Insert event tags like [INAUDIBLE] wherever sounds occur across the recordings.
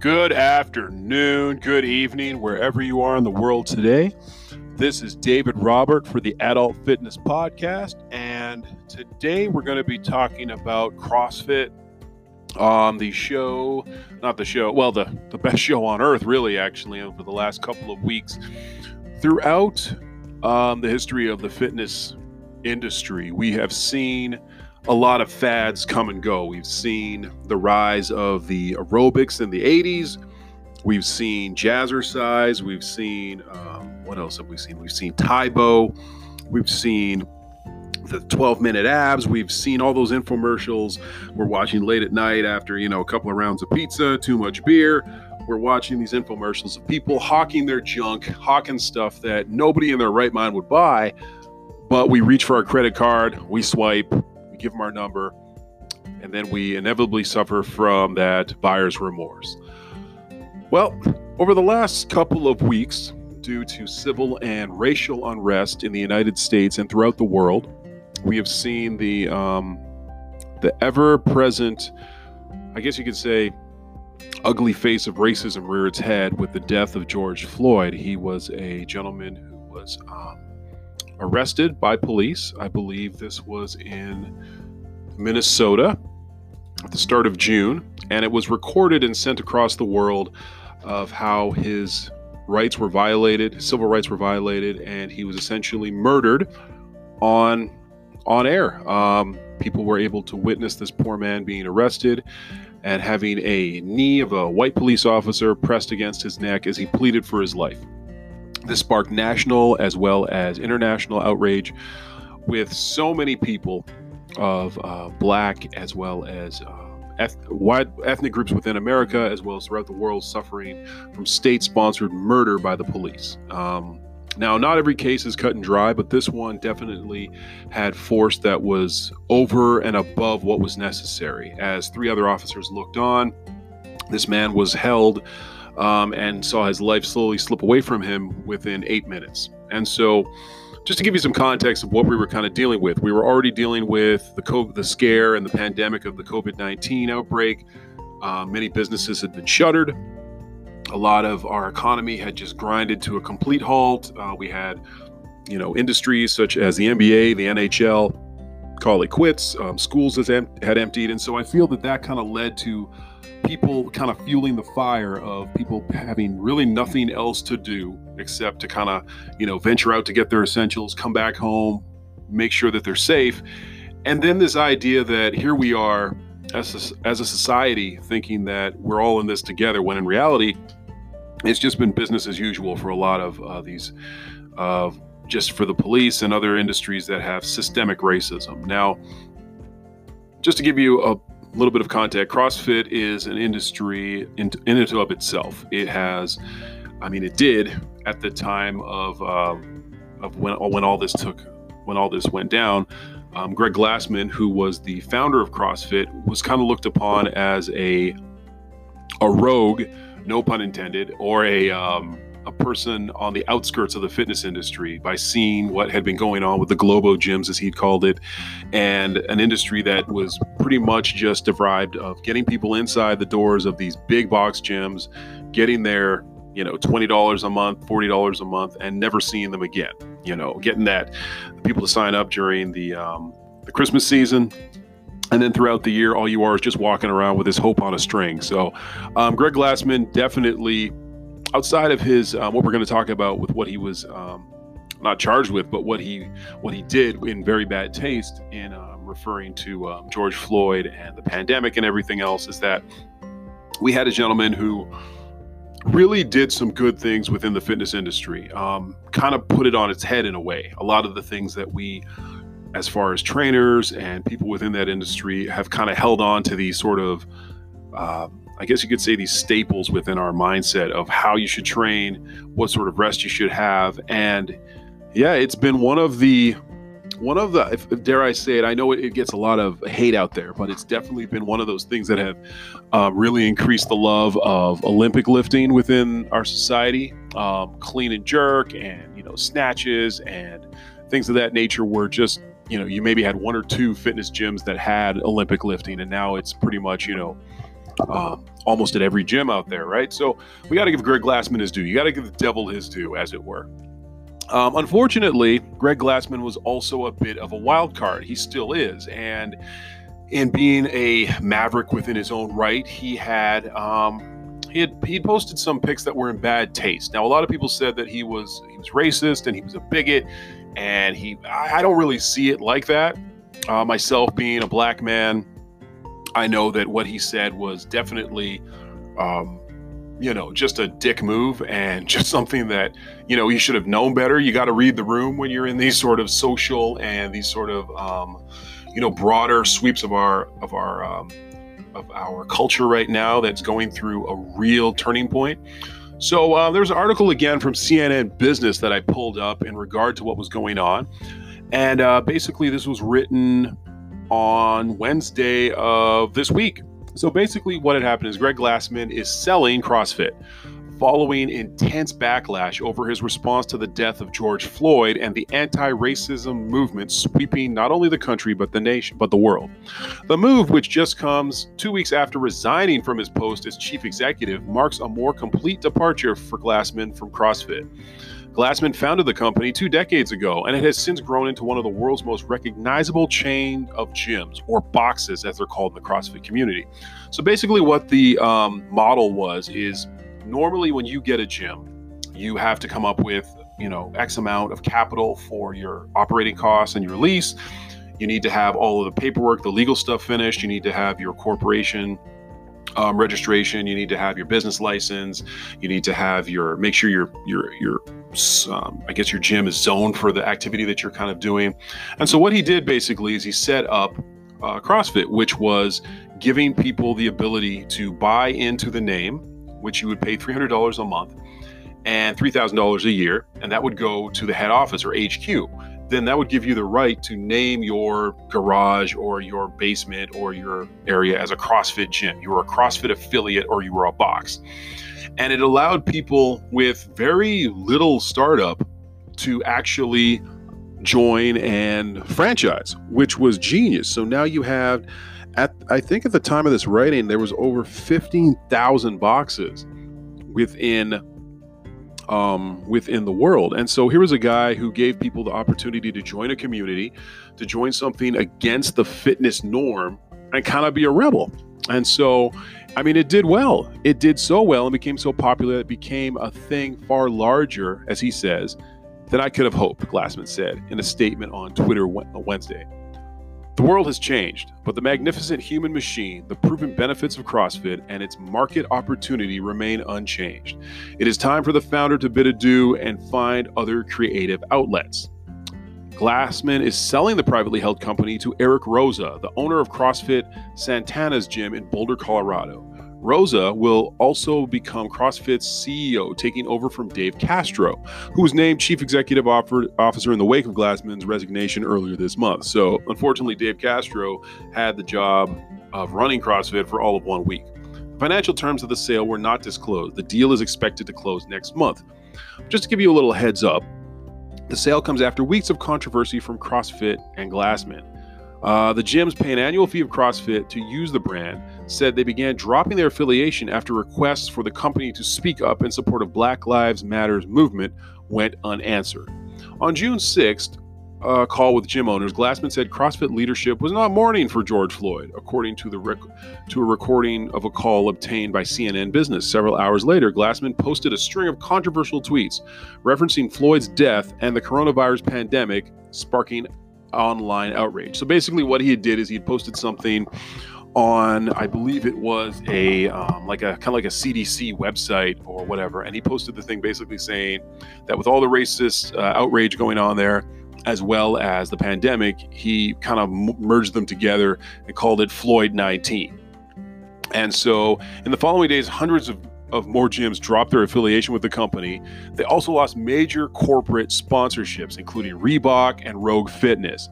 Good afternoon, good evening, wherever you are in the world today. This is David Robert for the Adult Fitness Podcast, and today we're going to be talking about CrossFit on the show, not the show, well, the, the best show on earth, really, actually, over the last couple of weeks. Throughout um, the history of the fitness industry, we have seen a lot of fads come and go. We've seen the rise of the aerobics in the 80s. We've seen jazzercise. We've seen, um, what else have we seen? We've seen Tae Bo. We've seen the 12 minute abs. We've seen all those infomercials. We're watching late at night after, you know, a couple of rounds of pizza, too much beer. We're watching these infomercials of people hawking their junk, hawking stuff that nobody in their right mind would buy. But we reach for our credit card, we swipe, give them our number, and then we inevitably suffer from that buyer's remorse. Well, over the last couple of weeks, due to civil and racial unrest in the United States and throughout the world, we have seen the um, the ever-present, I guess you could say, ugly face of racism rear its head with the death of George Floyd. He was a gentleman who was um, arrested by police. I believe this was in Minnesota at the start of June, and it was recorded and sent across the world of how his rights were violated, civil rights were violated, and he was essentially murdered on on air. Um, people were able to witness this poor man being arrested and having a knee of a white police officer pressed against his neck as he pleaded for his life. This sparked national as well as international outrage with so many people of uh, black as well as uh, eth- wide ethnic groups within America as well as throughout the world suffering from state sponsored murder by the police. Um, now, not every case is cut and dry, but this one definitely had force that was over and above what was necessary. As three other officers looked on, this man was held um, and saw his life slowly slip away from him within eight minutes. And so, just to give you some context of what we were kind of dealing with, we were already dealing with the COVID, the scare and the pandemic of the COVID 19 outbreak. Uh, many businesses had been shuttered. A lot of our economy had just grinded to a complete halt. Uh, we had, you know, industries such as the NBA, the NHL, call it quits. Um, schools had emptied, and so I feel that that kind of led to people kind of fueling the fire of people having really nothing else to do except to kind of, you know, venture out to get their essentials, come back home, make sure that they're safe. And then this idea that here we are as a, as a society thinking that we're all in this together when in reality, it's just been business as usual for a lot of uh, these, uh, just for the police and other industries that have systemic racism. Now, just to give you a a little bit of context CrossFit is an industry in, in and of itself. It has, I mean, it did at the time of um, of when when all this took when all this went down. Um, Greg Glassman, who was the founder of CrossFit, was kind of looked upon as a a rogue, no pun intended, or a um, a person on the outskirts of the fitness industry by seeing what had been going on with the Globo gyms, as he'd called it, and an industry that was pretty much just deprived of getting people inside the doors of these big box gyms, getting their you know $20 a month $40 a month and never seeing them again you know getting that people to sign up during the um, the christmas season. And then throughout the year all you are is just walking around with this hope on a string. So um, greg glassman definitely outside of his um, what we're going to talk about with what he was um, not charged with, but what he what he did in very bad taste in um, referring to um, George Floyd and the pandemic and everything else is that we had a gentleman who really did some good things within the fitness industry. Um, kind of put it on its head in a way. A lot of the things that we as far as trainers and people within that industry have kind of held on to these sort of uh, I guess you could say these staples within our mindset of how you should train, what sort of rest you should have, and yeah, it's been one of the one of the if, dare I say it, I know it, it, gets a lot of hate out there, but it's definitely been one of those things that have uh, really increased the love of Olympic lifting within our society, um, clean and jerk, and you know snatches and things of that nature. Were just you know you maybe had one or two fitness gyms that had Olympic lifting, and now it's pretty much you know um, almost at every gym out there, right? So we got to give Greg Glassman his due. You got to give the devil his due, as it were. Um, unfortunately, Greg Glassman was also a bit of a wild card. He still is. And in being a maverick within his own right, he had. Um, he had he posted some pics that were in bad taste. Now, a lot of people said that he was he was racist and he was a bigot, and he I, I don't really see it like that. Uh, myself being a black man, I know that what he said was definitely, um, you know, just a dick move and [LAUGHS] just something that, you know, you should have known better. You got to read the room when you're in these sort of social and these sort of, um, you know, broader sweeps of our of our um, of our culture right now that's going through a real turning point. So uh, there's an article again from CNN Business that I pulled up in regard to what was going on, and uh, basically this was written on Wednesday of this week. So basically, what had happened is Greg Glassman is selling CrossFit following intense backlash over his response to the death of George Floyd and the anti-racism movement sweeping not only the country but the nation but the world. The move, which just comes 2 weeks after resigning from his post as chief executive, marks a more complete departure for Glassman from CrossFit. Glassman founded the company two decades ago, and it has since grown into one of the world's most recognizable chain of gyms, or boxes as they're called in the CrossFit community. So basically, what the um, model was is normally when you get a gym, you have to come up with you know X amount of capital for your operating costs and your lease. You need to have all of the paperwork, the legal stuff finished. You need to have your corporation um, registration. You need to have your business license. You need to have your make sure your your your um, I guess your gym is zoned for the activity that you're kind of doing. And so what he did basically is he set up uh, CrossFit, which was giving people the ability to buy into the name, which you would pay $300 a month and $3,000 a year, and that would go to the head office or HQ then that would give you the right to name your garage or your basement or your area as a CrossFit gym. You were a CrossFit affiliate or you were a box. And it allowed people with very little startup to actually join and franchise, which was genius. So now you have at I think at the time of this writing there was over 15,000 boxes within um, within the world. And so here was a guy who gave people the opportunity to join a community, to join something against the fitness norm, and kind of be a rebel. And so, I mean, it did well. It did so well and became so popular, that it became a thing far larger, as he says, than I could have hoped, Glassman said in a statement on Twitter Wednesday. The world has changed, but the magnificent human machine, the proven benefits of CrossFit, and its market opportunity remain unchanged. It is time for the founder to bid adieu and find other creative outlets. Glassman is selling the privately held company to Eric Roza, the owner of CrossFit Sanitas gym in Boulder, Colorado. Roza will also become CrossFit's CEO, taking over from Dave Castro, who was named Chief Executive Officer in the wake of Glassman's resignation earlier this month. So, unfortunately, Dave Castro had the job of running CrossFit for all of one week. The financial terms of the sale were not disclosed. The deal is expected to close next month. Just to give you a little heads up, the sale comes after weeks of controversy from CrossFit and Glassman. Uh, the gyms pay an annual fee of CrossFit to use the brand, said they began dropping their affiliation after requests for the company to speak up in support of Black Lives Matters movement went unanswered. On June 6th, a call with gym owners, Glassman said CrossFit leadership was not mourning for George Floyd, according to the rec- to a recording of a call obtained by CNN Business. Several hours later, Glassman posted a string of controversial tweets referencing Floyd's death and the coronavirus pandemic, sparking online outrage. So basically, what he did is he posted something on, I believe it was a um, like a kind of like a CDC website or whatever, and he posted the thing basically saying that with all the racist uh, outrage going on there, as well as the pandemic, he kind of merged them together and called it Floyd 19. And so, in the following days, hundreds of of more gyms dropped their affiliation with the company. They also lost major corporate sponsorships, including Reebok and Rogue Fitness.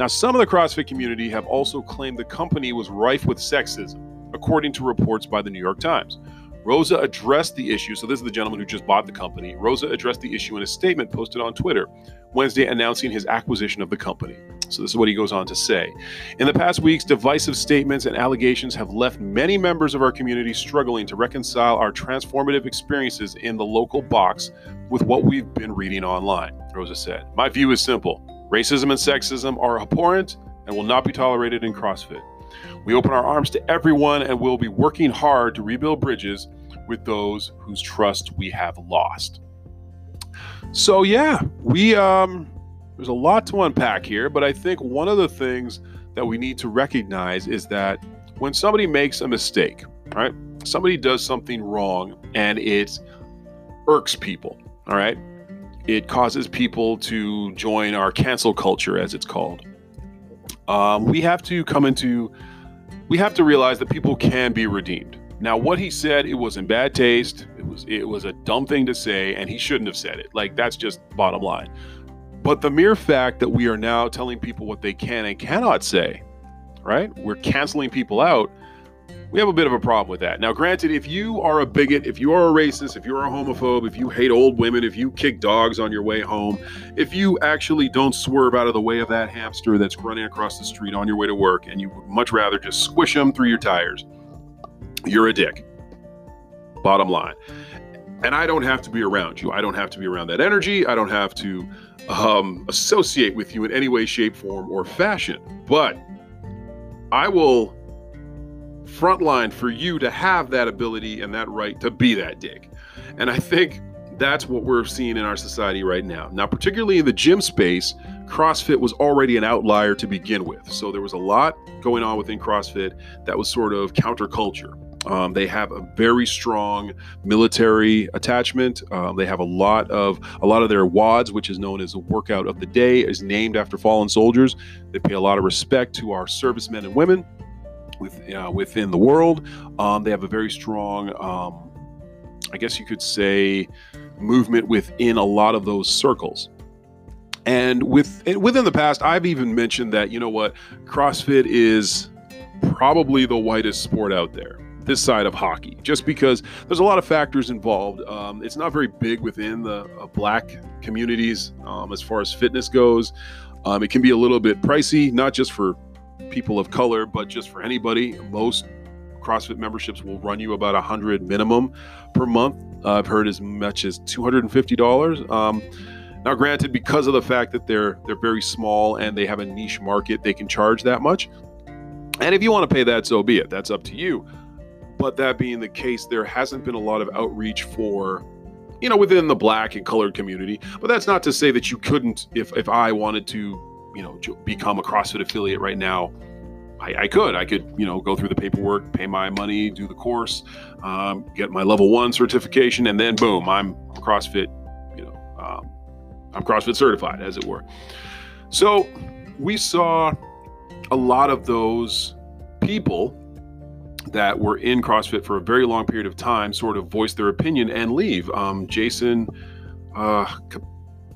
Now, some of the CrossFit community have also claimed the company was rife with sexism, according to reports by the New York Times. Roza addressed the issue. So, this is the gentleman who just bought the company. Roza addressed the issue in a statement posted on Twitter Wednesday announcing his acquisition of the company. So, this is what he goes on to say. In the past weeks, divisive statements and allegations have left many members of our community struggling to reconcile our transformative experiences in the local box with what we've been reading online, Roza said. My view is simple racism and sexism are abhorrent and will not be tolerated in CrossFit. We open our arms to everyone and we'll be working hard to rebuild bridges with those whose trust we have lost. So yeah, we um there's a lot to unpack here, but I think one of the things that we need to recognize is that when somebody makes a mistake, right? Somebody does something wrong and it irks people, all right? It causes people to join our cancel culture, as it's called. Um, we have to come into, we have to realize that people can be redeemed. Now, what he said, it was in bad taste. It was it was a dumb thing to say, and he shouldn't have said it. Like that's just bottom line. But the mere fact that we are now telling people what they can and cannot say, right? We're canceling people out. We have a bit of a problem with that. Now, granted, if you are a bigot, if you are a racist, if you're a homophobe, if you hate old women, if you kick dogs on your way home, if you actually don't swerve out of the way of that hamster that's running across the street on your way to work and you would much rather just squish them through your tires, you're a dick. Bottom line. And I don't have to be around you. I don't have to be around that energy. I don't have to um, associate with you in any way, shape, form, or fashion. But I will frontline for you to have that ability and that right to be that dick. And I think that's what we're seeing in our society right now. Now, particularly in the gym space, CrossFit was already an outlier to begin with. So there was a lot going on within CrossFit that was sort of counterculture. Um, they have a very strong military attachment. Um, they have a lot of a lot of their WODs, which is known as the workout of the day, is named after fallen soldiers. They pay a lot of respect to our servicemen and women with, uh, within the world. Um, they have a very strong, um, I guess you could say, movement within a lot of those circles. And with within the past, I've even mentioned that you know what, CrossFit is probably the whitest sport out there this side of hockey, just because there's a lot of factors involved. Um, it's not very big within the uh, black communities um, as far as fitness goes. Um, it can be a little bit pricey, not just for people of color, but just for anybody. Most CrossFit memberships will run you about a hundred minimum per month. Uh, I've heard as much as two hundred and fifty dollars. Um, now, granted, because of the fact that they're they're very small and they have a niche market, they can charge that much. And if you want to pay that, so be it. That's up to you. But that being the case, there hasn't been a lot of outreach for, you know, within the black and colored community. But that's not to say that you couldn't, if if I wanted to, you know, become a CrossFit affiliate right now, I, I could. I could, you know, go through the paperwork, pay my money, do the course, um, get my level one certification, and then boom, I'm CrossFit, you know, um, I'm CrossFit certified, as it were. So we saw a lot of those people that were in CrossFit for a very long period of time sort of voice their opinion and leave. Um, Jason uh,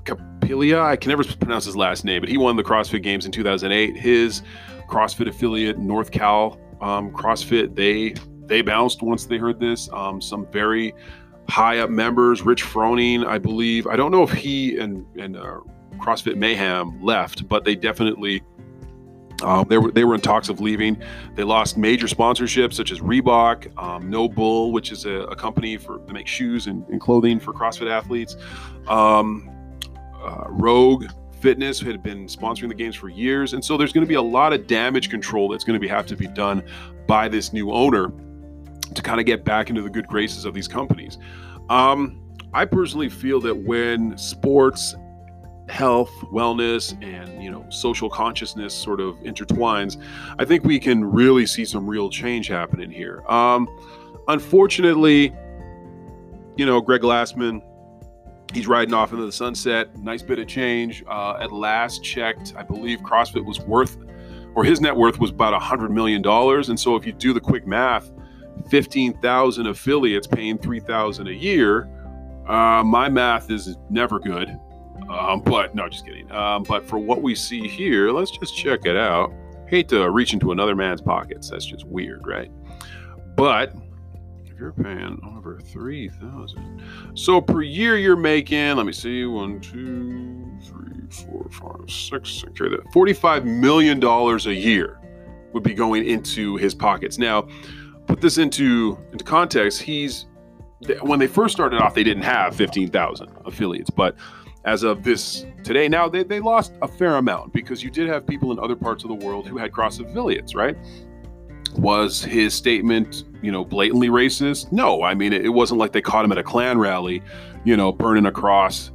Capilia, I can never pronounce his last name, but he won the CrossFit Games in 2008. His CrossFit affiliate, North Cal um, CrossFit, they they bounced once they heard this. Um, some very high up members, Rich Froning, I believe. I don't know if he and and uh, CrossFit Mayhem left, but they definitely um, they were they were in talks of leaving. They lost major sponsorships such as Reebok, um, NOBULL, which is a, a, company for to make shoes and, and clothing for CrossFit athletes. Um, uh, Rogue Fitness had been sponsoring the games for years, and so there's going to be a lot of damage control that's going to have to be done by this new owner to kind of get back into the good graces of these companies. Um, I personally feel that when sports health, wellness, and you know social consciousness sort of intertwines, I think we can really see some real change happening here. Um, unfortunately, you know Greg Glassman, he's riding off into the sunset. Nice bit of change. Uh, at last checked, I believe CrossFit was worth, or his net worth was about a hundred million dollars. And so if you do the quick math, fifteen thousand affiliates paying three thousand a year. Uh, my math is never good. Um, but no, just kidding. Um, but for what we see here, let's just check it out. Hate to reach into another man's pockets. That's just weird, right? But you're paying over three thousand, so per year you're making. Let me see, one, two, three, four, five, six. Okay, that forty-five million dollars a year would be going into his pockets. Now, put this into into context. He's when they first started off, they didn't have fifteen thousand affiliates, but as of this today, now they, they lost a fair amount because you did have people in other parts of the world who had cross affiliates, right? Was his statement, you know, blatantly racist? No. I mean, it, wasn't like they caught him at a Klan rally, you know, burning a cross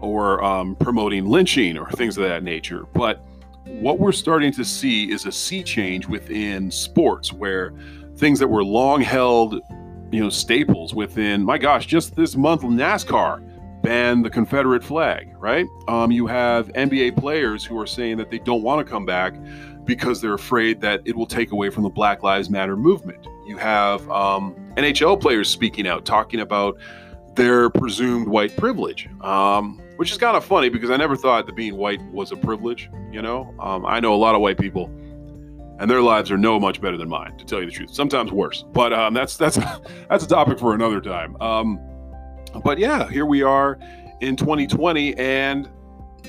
or um, promoting lynching or things of that nature. But what we're starting to see is a sea change within sports where things that were long held, you know, staples within, my gosh, just this month, NASCAR banned the Confederate flag, right? Um, you have NBA players who are saying that they don't want to come back because they're afraid that it will take away from the Black Lives Matter movement. You have um, NHL players speaking out, talking about their presumed white privilege, um, which is kind of funny because I never thought that being white was a privilege. You know, um, I know a lot of white people, and their lives are no much better than mine, to tell you the truth. Sometimes worse, but um, that's that's [LAUGHS] that's a topic for another time. Um, but yeah, here we are in 2020, and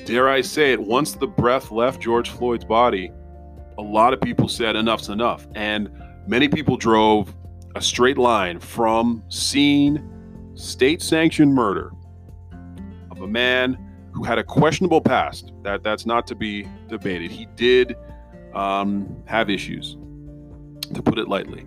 dare I say it, once the breath left George Floyd's body, a lot of people said enough's enough. And many people drove a straight line from seeing state sanctioned murder of a man who had a questionable past. That that's not to be debated. He did um, have issues, to put it lightly.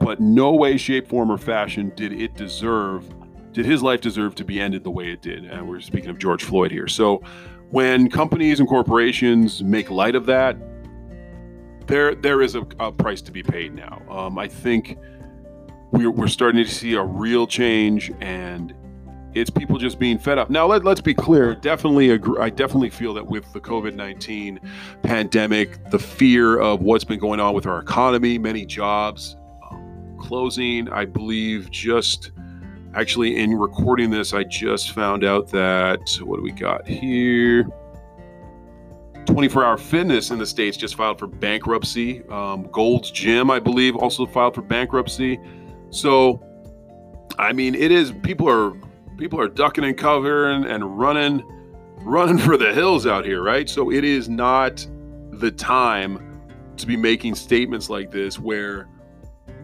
But no way, shape, form, or fashion did it deserve did his life deserve to be ended the way it did? And we're speaking of George Floyd here. So when companies and corporations make light of that, there there is a, a price to be paid now. Um, I think we're, we're starting to see a real change and it's people just being fed up. Now, let, let's be clear. Definitely, agree, I definitely feel that with the COVID 19 pandemic, the fear of what's been going on with our economy, many jobs um, closing, I believe just Actually, in recording this, I just found out that what do we got here? 24 Hour Fitness in the States just filed for bankruptcy. Um, Gold's Gym, I believe, also filed for bankruptcy. So, I mean, it is people are people are ducking and covering and running, running [LAUGHS] for the hills out here, right? So it is not the time to be making statements like this. Where,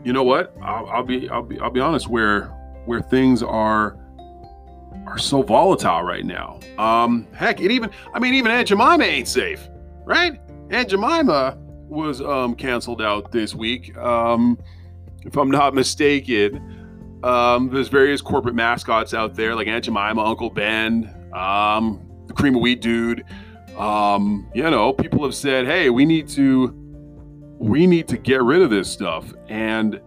you know what? I'll, I'll be I'll be I'll be honest. Where where things are are so volatile right now. Um, heck, it even I mean even Aunt Jemima ain't safe, right? Aunt Jemima was um, canceled out this week, um, if I'm not mistaken. Um, there's various corporate mascots out there like Aunt Jemima, Uncle Ben, um, the Cream of Wheat dude. Um, you know, people have said, "Hey, we need to we need to get rid of this stuff," and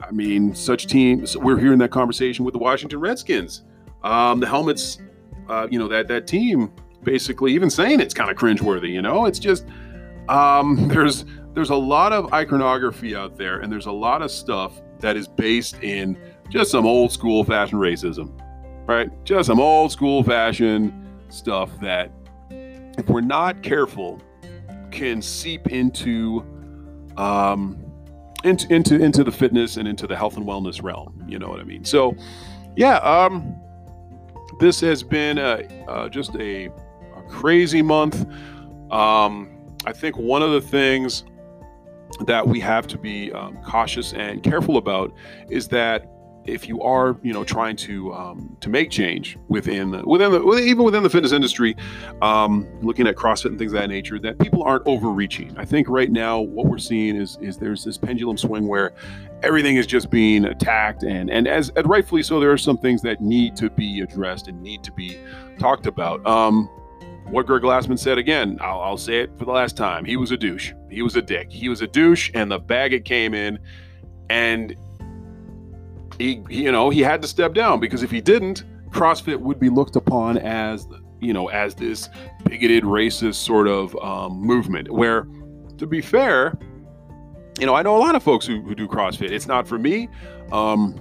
I mean, such teams. We're hearing that conversation with the Washington Redskins. Um, the helmets, uh, you know, that that team basically even saying it's kind of cringeworthy. You know, it's just um, [LAUGHS] there's there's a lot of iconography out there, and there's a lot of stuff that is based in just some old school fashion racism, right? Just some old school fashion stuff that, if we're not careful, can seep into um, into into into the fitness and into the health and wellness realm. You know what I mean? So, yeah, um, this has been a, uh, just a, a, crazy month. Um, I think one of the things that we have to be um, cautious and careful about is that if you are, you know, trying to um, to make change within the, within the even within the fitness industry, um, looking at CrossFit and things of that nature, that people aren't overreaching. I think right now what we're seeing is is there's this pendulum swing where everything is just being attacked, and and as and rightfully so, there are some things that need to be addressed and need to be talked about. Um, what Greg Glassman said again, I'll, I'll say it for the last time. He was a douche. He was a dick. He was a douche, and the bag it came in, and he, you know, he had to step down because if he didn't, CrossFit would be looked upon as, you know, as this bigoted, racist sort of um, movement. Where, to be fair, you know, I know a lot of folks who, who do CrossFit. It's not for me. Um,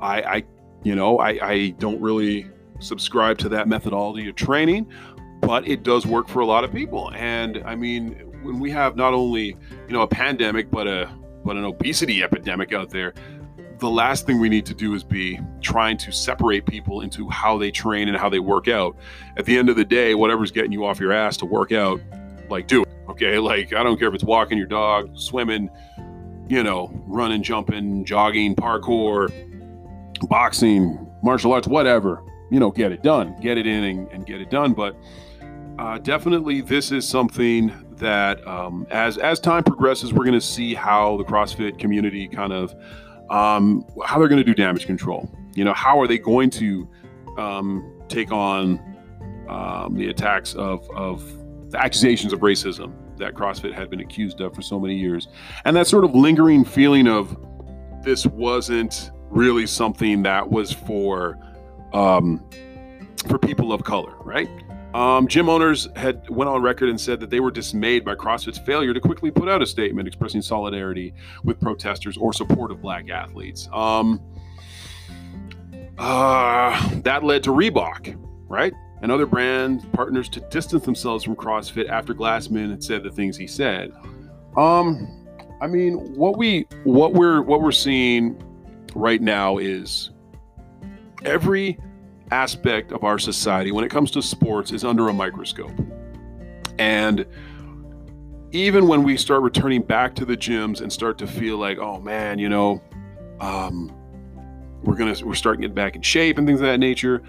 I, I, you know, I, I don't really subscribe to that methodology of training, but it does work for a lot of people. And I mean, when we have not only, you know, a pandemic, but a but an obesity epidemic out there, the last thing we need to do is be trying to separate people into how they train and how they work out. At the end of the day, whatever's getting you off your ass to work out, like do it. Okay. Like I don't care if it's walking your dog, swimming, you know, running, jumping, jogging, parkour, boxing, martial arts, whatever. You know, get it done. Get it in and, and get it done. But uh, definitely, this is something that um, as as time progresses, we're going to see how the CrossFit community kind of um, how they're going to do damage control. You know, how are they going to um, take on um, the attacks of, of the accusations of racism that CrossFit had been accused of for so many years, and that sort of lingering feeling of this wasn't really something that was for um, for people of color, right? Um, gym owners had went on record and said that they were dismayed by CrossFit's failure to quickly put out a statement expressing solidarity with protesters or support of black athletes. Um, uh, that led to Reebok, right, and other brand partners to distance themselves from CrossFit after Glassman had said the things he said. Um, I mean, what we what we're what we're seeing right now is every aspect of our society when it comes to sports is under a microscope. And even when we start returning back to the gyms and start to feel like, oh man, you know, um, we're gonna we're starting to get back in shape and things of that nature.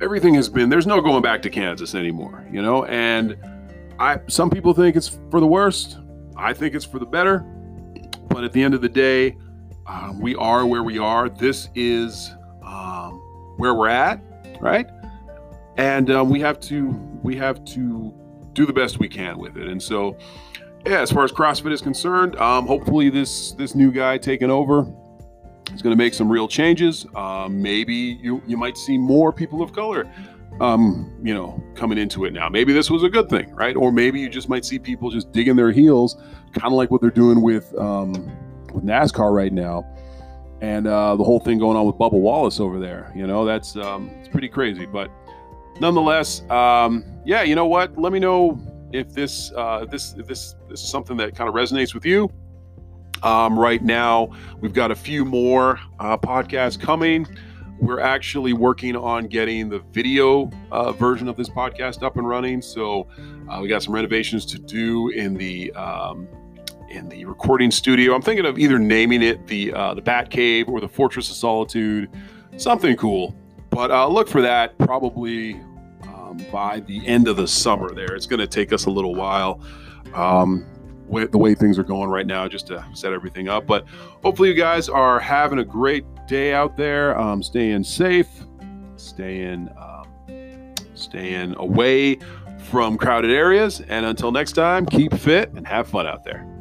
Everything has been there's no going back to Kansas anymore, you know. And I some people think it's for the worst. I think it's for the better. But at the end of the day, um, we are where we are. This is um, where we're at right? And um, we have to we have to do the best we can with it. And so, yeah, as far as CrossFit is concerned, um, hopefully this this new guy taking over is going to make some real changes. Um, maybe you you might see more people of color, um, you know, coming into it now. Maybe this was a good thing, right? Or maybe you just might see people just digging their heels, kind of like what they're doing with um, with NASCAR right now and uh, the whole thing going on with Bubba Wallace over there. You know, that's um, it's pretty crazy. But nonetheless, um, yeah, you know what? Let me know if this uh, this if this this is something that kind of resonates with you. Um, right now, we've got a few more uh, podcasts coming. We're actually working on getting the video uh, version of this podcast up and running. So uh, we got some renovations to do in the um, in the recording studio. I'm thinking of either naming it the uh, the Bat Cave or the Fortress of Solitude, something cool. But uh, look for that probably um, by the end of the summer. There, it's going to take us a little while. Um, the way things are going right now, just to set everything up. But hopefully, you guys are having a great day out there. Um, staying safe, staying um, staying away from crowded areas. And until next time, keep fit and have fun out there.